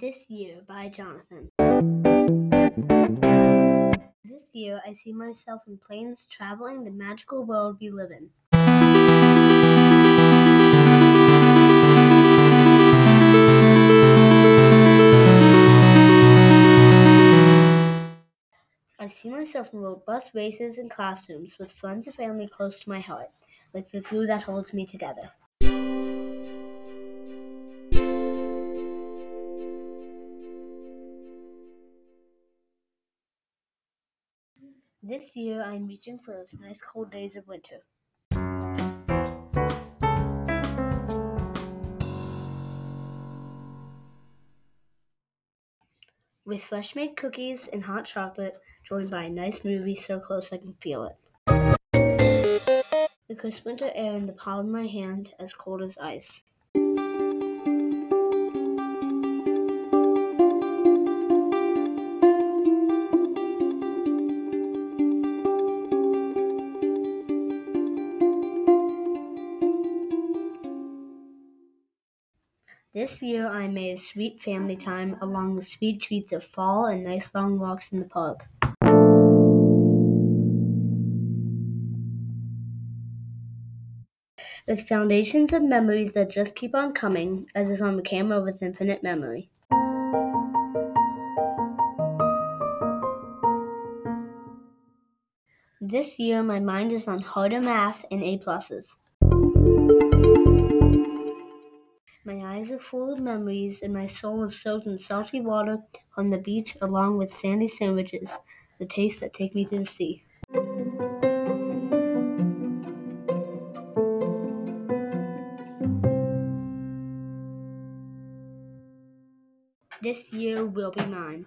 This Year by Jonathan. This year, I see myself in planes traveling the magical world we live in. I see myself in robust races and classrooms with friends and family close to my heart, like the glue that holds me together. This year, I'm reaching for those nice cold days of winter. With fresh made cookies and hot chocolate, joined by a nice movie so close I can feel it. The crisp winter air in the palm of my hand, as cold as ice. This year I made sweet family time along the sweet treats of fall and nice long walks in the park. With foundations of memories that just keep on coming, as if I'm a camera with infinite memory. This year my mind is on harder math and A pluses. Eyes are full of memories, and my soul is soaked in salty water on the beach along with sandy sandwiches, the tastes that take me to the sea. This year will be mine.